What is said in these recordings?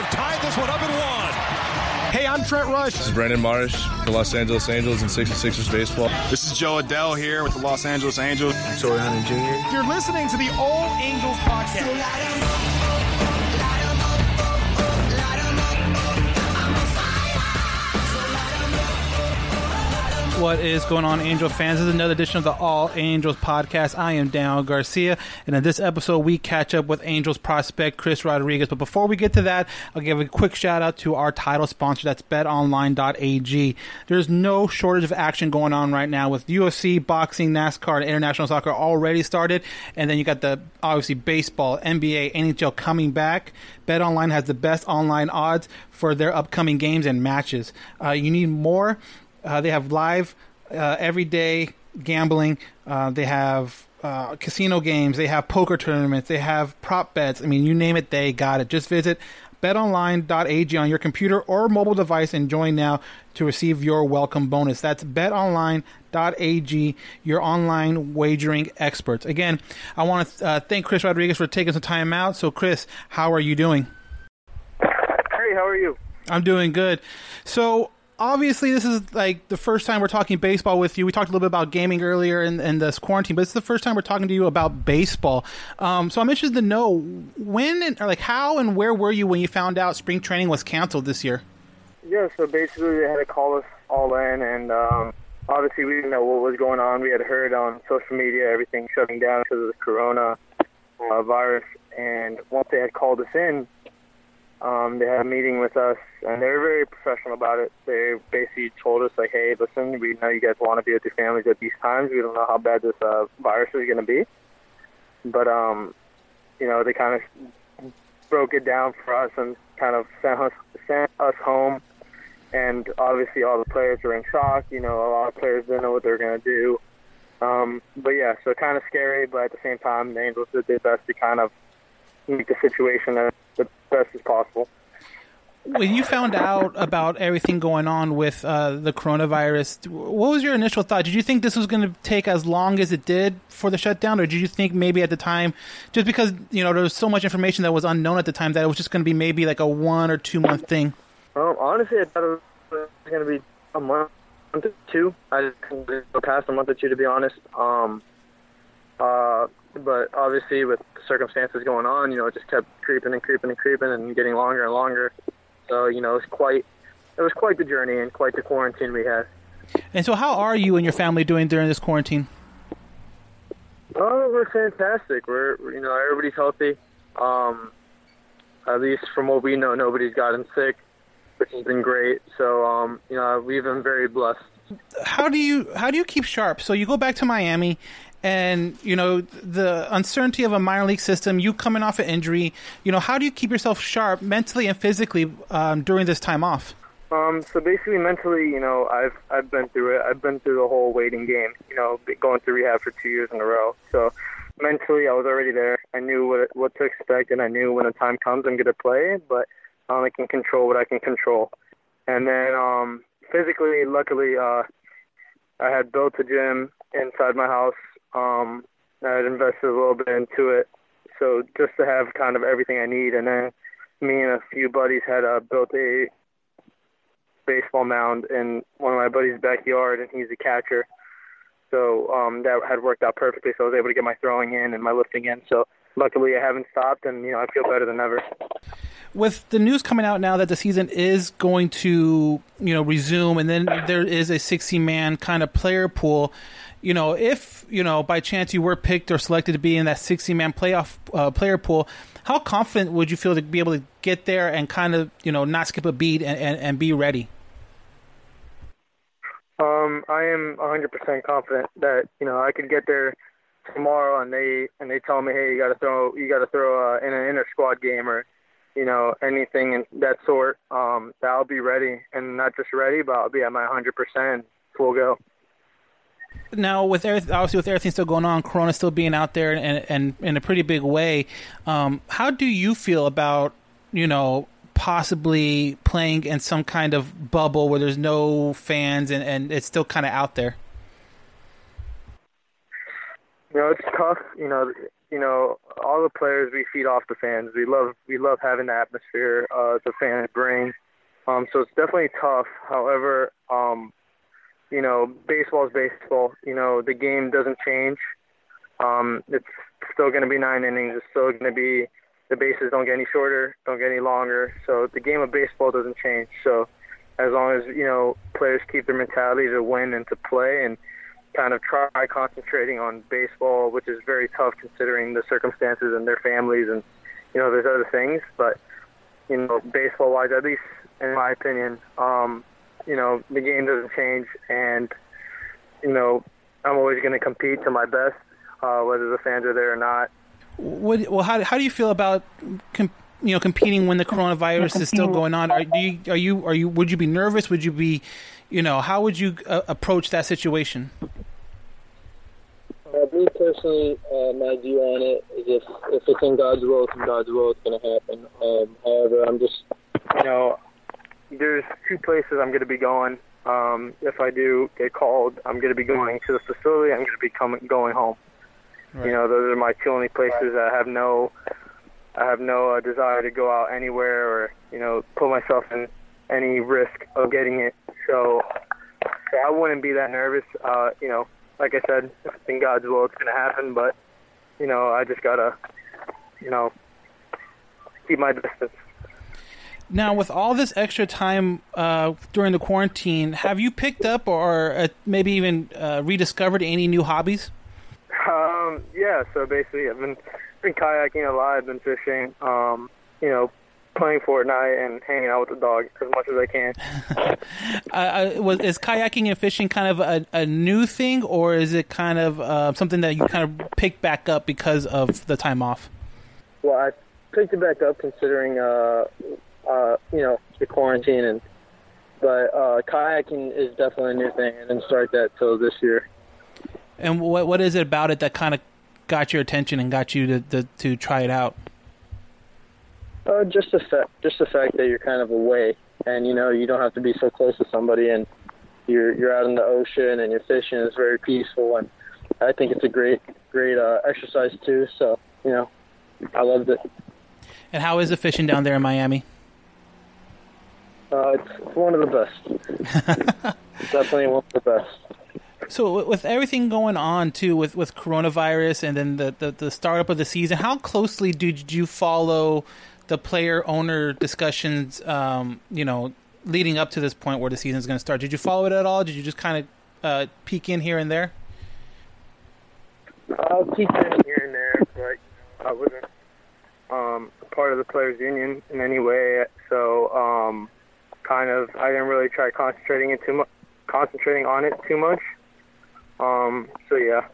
have tied this one up at one. Hey, I'm Trent Rush. This is Brandon Marsh for Los Angeles Angels and 66ers baseball. This is Jo Adell here with the Los Angeles Angels. Torii Hunter Jr. You're listening to the All Angels podcast. What is going on, Angel fans? This is another edition of the All Angels podcast. I am Daniel Garcia, and in this episode, we catch up with Angels prospect Chris Rodriguez. But before we get to that, I'll give a quick shout out to our title sponsor. That's BetOnline.ag. There's no shortage of action going on right now with UFC, boxing, NASCAR, and international soccer already started, and then you got the obviously baseball, NBA, NHL coming back. BetOnline has the best online odds for their upcoming games and matches. Uh, you need more. Uh, they have live uh, everyday gambling. Uh, they have uh, casino games. They have poker tournaments. They have prop bets. I mean, you name it, they got it. Just visit betonline.ag on your computer or mobile device and join now to receive your welcome bonus. That's betonline.ag, your online wagering experts. Again, I want to uh, thank Chris Rodriguez for taking some time out. So, Chris, how are you doing? Hey, how are you? I'm doing good. So, obviously this is like the first time we're talking baseball with you. We talked a little bit about gaming earlier in, in this quarantine, but it's the first time we're talking to you about baseball. Um, so I'm interested to know when and, or like how and where were you when you found out spring training was canceled this year? Yeah, so basically they had to call us all in, and um, obviously we didn't know what was going on. We had heard on social media everything shutting down because of the corona uh, virus, and once they had called us in, um, they had a meeting with us, and they were very professional about it. They basically told us like, "Hey, listen, we know you guys want to be with your families at these times. We don't know how bad this uh, virus is going to be, but um, you know, they kind of broke it down for us and kind of sent us sent us home. And obviously, all the players were in shock. You know, a lot of players didn't know what they were going to do. Um, but yeah, so kind of scary, but at the same time, the Angels did their best to kind of make the situation as the best as possible. When you found out about everything going on with uh, the coronavirus, what was your initial thought? Did you think this was going to take as long as it did for the shutdown, or did you think maybe at the time, just because you know there was so much information that was unknown at the time, that it was just going to be maybe like a one or two month thing? Um, honestly, I thought it was going to be a month or two. I just go past a month or two, to be honest. Um, uh, but obviously, with the circumstances going on, you know, it just kept creeping and creeping and creeping and getting longer and longer. So, you know, it was quite, it was quite the journey and quite the quarantine we had. And so, how are you and your family doing during this quarantine? Oh, we're fantastic. We're, you know, everybody's healthy. Um, at least from what we know, nobody's gotten sick, which has been great. So, um, you know, we've been very blessed. How do you how do you keep sharp? So you go back to Miami, and you know the uncertainty of a minor league system. You coming off an injury, you know how do you keep yourself sharp mentally and physically um, during this time off? Um, so basically, mentally, you know, I've I've been through it. I've been through the whole waiting game. You know, going through rehab for two years in a row. So mentally, I was already there. I knew what what to expect, and I knew when the time comes, I'm gonna play. But I only can control what I can control. And then um, physically, luckily, uh, I had built a gym inside my house. Um, I had invested a little bit into it, so just to have kind of everything I need. And then me and a few buddies had uh, built a baseball mound in one of my buddies' backyard, and he's a catcher. So um, that had worked out perfectly. So I was able to get my throwing in and my lifting in. So luckily I haven't stopped, and you know I feel better than ever. with the news coming out now that the season is going to you know resume and then there is a 60 man kind of player pool you know if you know by chance you were picked or selected to be in that 60 man playoff uh, player pool how confident would you feel to be able to get there and kind of you know not skip a beat and, and, and be ready Um, I am 100% confident that you know I could get there tomorrow, and they and they tell me, hey, you got to throw, you got to throw uh, in an inter squad game or you know anything in that sort. Um, that I'll be ready, and not just ready, but I'll be at my 100% full go. now with everyth- obviously with everything still going on corona still being out there and, and in a pretty big way um, how do you feel about you know possibly playing in some kind of bubble where there's no fans and, and it's still kind of out there You know, it's tough. You know, you know, all the players we feed off the fans. We love we love having the atmosphere uh, the fans bring. Um, so it's definitely tough. However, um, you know, baseball is baseball. You know, the game doesn't change. Um, it's still going to be nine innings. It's still going to be the bases don't get any shorter, don't get any longer. So the game of baseball doesn't change. So as long as you know players keep their mentality to win and to play and kind of try concentrating on baseball, which is very tough considering the circumstances and their families and you know there's other things. But you know, baseball wise, at least in my opinion, um, you know the game doesn't change, and you know I'm always going to compete to my best, uh, whether the fans are there or not. what, well how, how do you feel about com- you know competing when the coronavirus is still going on are, do you, are you are you would you be nervous would you be you know how would you uh, approach that situation Uh, me personally, uh, my view on it is if if it's in God's will, it's in God's will, it's going to happen. Um, however, I'm just, you know, there's two places I'm going to be going. Um, if I do get called, I'm going to be going to the facility. I'm going to be coming going home. You know, those are my two only places. I have no, I have no uh, desire to go out anywhere or you know put myself in any risk of getting it. I wouldn't be that nervous. Uh, you know, like I said, if it's in God's will, it's going to happen. But you know, I just gotta, you know, keep my distance. now with all this extra time uh, during the quarantine have you picked up or uh, maybe even uh, rediscovered any new hobbies Um, yeah. So basically, I've been been kayaking a lot. I've been fishing. Um, you know, playing Fortnite and hanging out with the dog as much as I can. uh, uh, was is kayaking and fishing kind of a, a new thing or is it kind of uh, something that you kind of picked back up because of the time off Well, I picked it back up considering, uh, uh, you know, the quarantine and. But uh, kayaking is definitely a new thing. I didn't start that till this year. And what what is it about it that kind of got your attention and got you to to, to try it out? Uh, just the fact, just the fact that you're kind of away, and you know you don't have to be so close to somebody, and you're you're out in the ocean and you're fishing. It's very peaceful, and I think it's a great great uh, exercise too. So you know, I loved it. And how is the fishing down there in Miami? Uh, it's one of the best. Definitely one of the best. So with everything going on too, with with coronavirus and then the the, the startup of the season, how closely did you follow the player owner discussions? Um, you know, leading up to this point where the season is going to start. Did you follow it at all? Did you just kind of uh, peek in here and there? I'll keep in here and there, but I wasn't um, part of the players' union in any way. So, um, kind of, I didn't really try concentrating it too much, concentrating on it too much. Um, so yeah,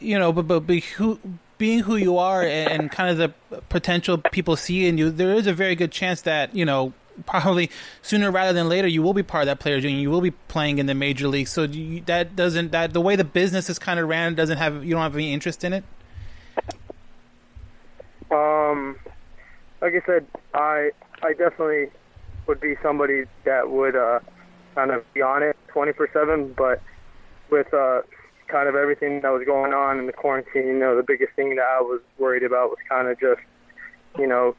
you know, but but be who, being who you are and, and kind of the potential people see in you, there is a very good chance that you know probably sooner rather than later you will be part of that players union. You will be playing in the major league. So you, that doesn't that the way the business is kind of ran doesn't have you don't have any interest in it. Um, like I said, I I definitely would be somebody that would uh, kind of be on it 24/7. But with uh, kind of everything that was going on in the quarantine, you know, the biggest thing that I was worried about was kind of just, you know,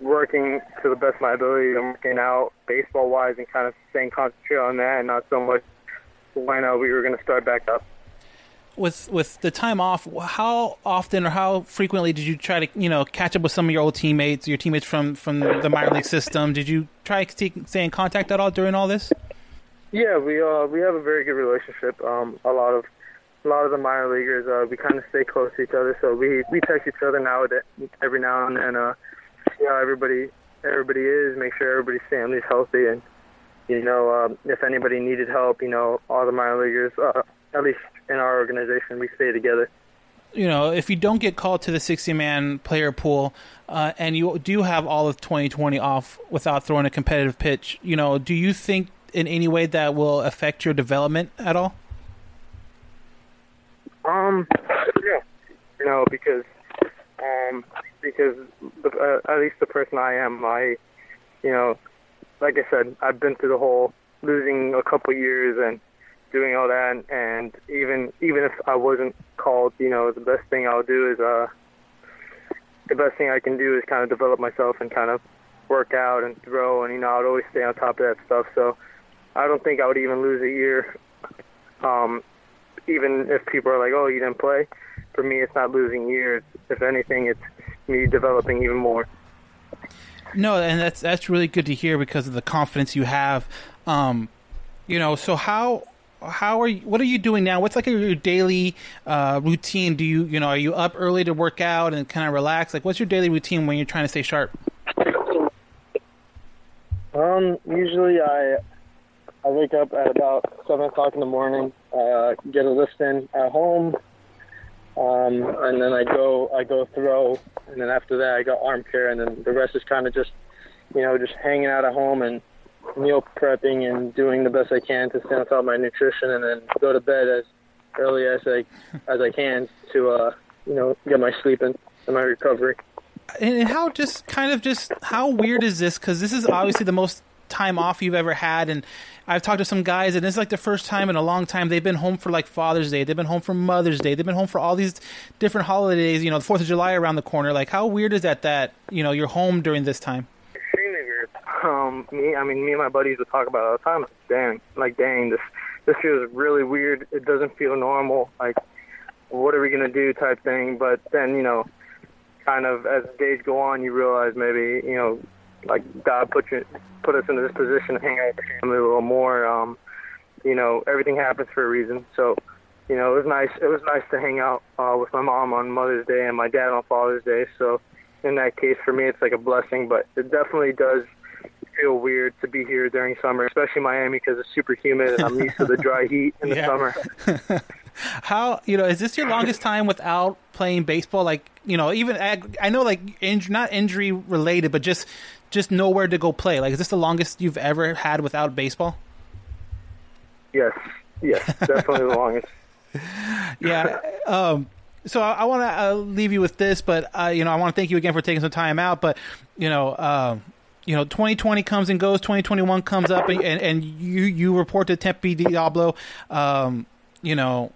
working to the best of my ability and working out baseball wise and kind of staying concentrated on that and not so much when uh, we were going to start back up. with with the time off, how often or how frequently did you try to you know catch up with some of your old teammates, your teammates from from the minor league system? Did you try to stay- in contact at all during all this? Yeah, we uh we have a very good relationship. Um, a lot of a lot of the minor leaguers, uh, we kind of stay close to each other. So we we text each other now every now and then. Uh, see how everybody everybody is, make sure everybody's family's healthy, and you know um, if anybody needed help, you know all the minor leaguers, uh, at least in our organization, we stay together. you know, if you don't get called to the 60 man player pool uh, and you do have all of 2020 off without throwing a competitive pitch, you know, do you think in any way that will affect your development at all? Um, you know, because um, because the, uh, at least the person I am, I, you know, like I said, I've been through the whole losing a couple years and doing all that, and even even if I wasn't called, you know, the best thing I'll do is uh, the best thing I can do is kind of develop myself and kind of work out and throw, and you know, I'd always stay on top of that stuff. So I don't think I would even lose a year. Um, even if people are like, "Oh, you didn't play," for me, it's not losing years. If anything, it's me developing even more. No, and that's that's really good to hear because of the confidence you have. Um, you know, so how how are you, what are you doing now? What's like your daily uh, routine? Do you you know are you up early to work out and kind of relax? Like, what's your daily routine when you're trying to stay sharp? Um, usually I I wake up at about seven o'clock in the morning, uh, get a lift in at home, um, and then I go I go throw, and then after that I got arm care, and then the rest is kind of just you know just hanging out at home and meal prepping and doing the best I can to stay on my nutrition, and then go to bed as early as I as I can to uh, you know get my sleep and my recovery. and how just kind of just how weird is this? Because this is obviously the most time off you've ever had, and I've talked to some guys, and it's like the first time in a long time they've been home for like Father's Day, they've been home for Mother's Day, they've been home for all these different holidays. You know, the Fourth of July around the corner. Like, how weird is that? That you know you're home during this time. extremely weird. Um, me, I mean, me and my buddies would talk about it all the time. Like, dang, like, dang, this this feels really weird. It doesn't feel normal. Like, what are we gonna do? Type thing. But then, you know, kind of as days go on, you realize maybe, you know, like God put you put us into this position to hang out with the family a little more. Um, you know, everything happens for a reason. So, you know, it was nice. It was nice to hang out uh, with my mom on Mother's Day and my dad on Father's Day. So, in that case, for me, it's like a blessing. But it definitely does feel weird to be here during summer, especially Miami because it's super humid and I'm used to the dry heat in the Yeah. summer. How you know is this your longest time without playing baseball? Like you know, even I, I know like inj- not injury related, but just just nowhere to go play. Like, is this the longest you've ever had without baseball? Yes, yes, definitely the longest. yeah. Um, so I, I want to uh, leave you with this, but uh, you know, I want to thank you again for taking some time out. But you know, um, you know, 2020 comes and goes, 2021 comes up, and, and, and you you report to Tempe Diablo. Um, you know,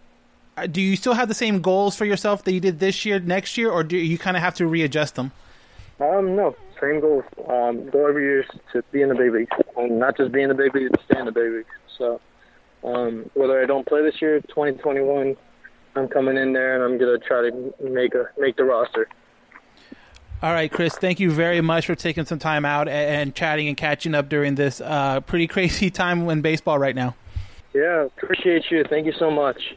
uh, do you still have the same goals for yourself that you did this year, next year, or do you kind of have to readjust them? Um, no, same goals. Um, goal every year is to be in the big leagues, and not just be in the big leagues, but stay in the big leagues. So, um, whether I don't play this year, 2021, I'm coming in there and I'm gonna try to make a make the roster. All right, Chris, thank you very much for taking some time out and, and chatting and catching up during this uh, pretty crazy time in baseball right now. Yeah, appreciate you. Thank you so much.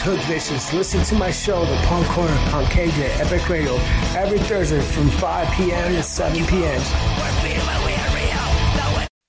Is Hood Vicious. Listen to my show, The Punk Corner, on KJ Epic Radio, every Thursday from 5 p.m. to 7 p.m.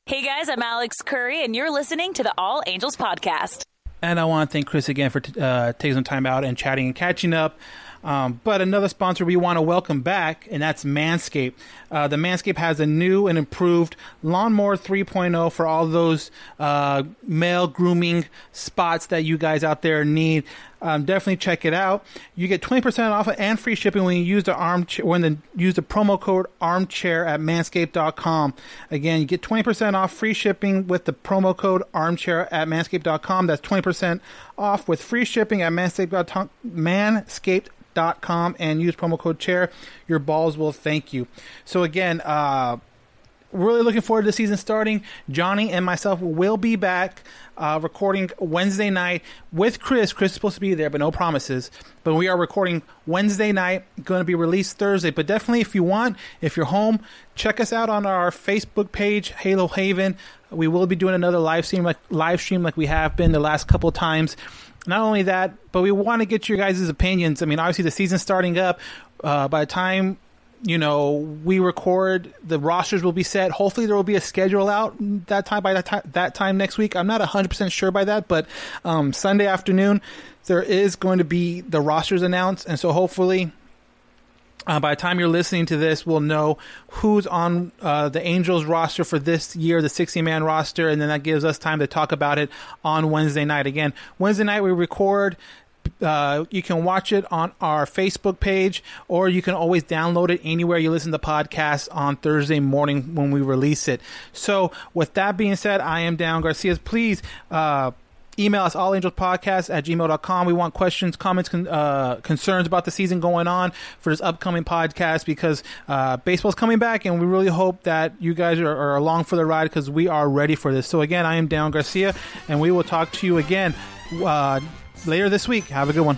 Hey guys, I'm Alex Curry, and you're listening to the All Angels Podcast. And I want to thank Chris again for t- uh, taking some time out and chatting and catching up. Um, but another sponsor we want to welcome back, and that's Manscaped. Uh, the Manscaped has a new and improved Lawnmower 3.0 for all those uh, male grooming spots that you guys out there need. Um, definitely check it out. You get 20% off and free shipping when you use the armchair when the use the promo code armchair at manscaped.com. Again, you get 20% off free shipping with the promo code armchair at manscaped.com. That's 20% off with free shipping at manscaped.com. Manscaped dot com and use promo code chair your balls will thank you so again uh really looking forward to the season starting. Johnny and myself will be back uh, recording wednesday night with chris. Chris is supposed to be there but no promises. But we are recording wednesday night going to be released thursday. But definitely if you want if you're home check us out on our facebook page halo haven. We will be doing another live stream like live stream like we have been the last couple times. Not only that, but we want to get your guys' opinions. I mean, obviously the season's starting up. Uh, by the time you know we record, the rosters will be set. Hopefully, there will be a schedule out that time by that time that time next week. I'm not 100 percent sure by that, but um, Sunday afternoon there is going to be the rosters announced, and so hopefully. Uh, by the time you're listening to this, we'll know who's on uh, the Angels roster for this year, the 60 man roster, and then that gives us time to talk about it on Wednesday night. Again, Wednesday night we record. Uh, you can watch it on our Facebook page, or you can always download it anywhere you listen to podcasts on Thursday morning when we release it. So, with that being said, I am Dan Garcia. Please uh, email us allangelspodcast at gmail.com we want questions comments con- uh, concerns about the season going on for this upcoming podcast because uh, baseball's coming back and we really hope that you guys are, are along for the ride because we are ready for this so again i am Dan Garcia and we will talk to you again uh, later this week. Have a good one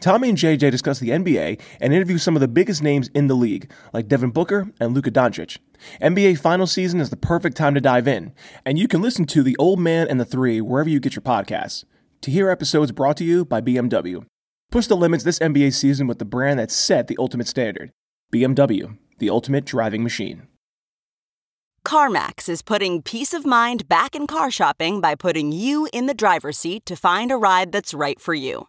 Tommy and JJ discuss the NBA and interview some of the biggest names in the league, like Devin Booker and Luka Doncic. NBA final season is the perfect time to dive in, and you can listen to The Old Man and the Three wherever you get your podcasts. To hear episodes brought to you by BMW. Push the limits this NBA season with the brand that set the ultimate standard BMW, the ultimate driving machine. CarMax is putting peace of mind back in car shopping by putting you in the driver's seat to find a ride that's right for you.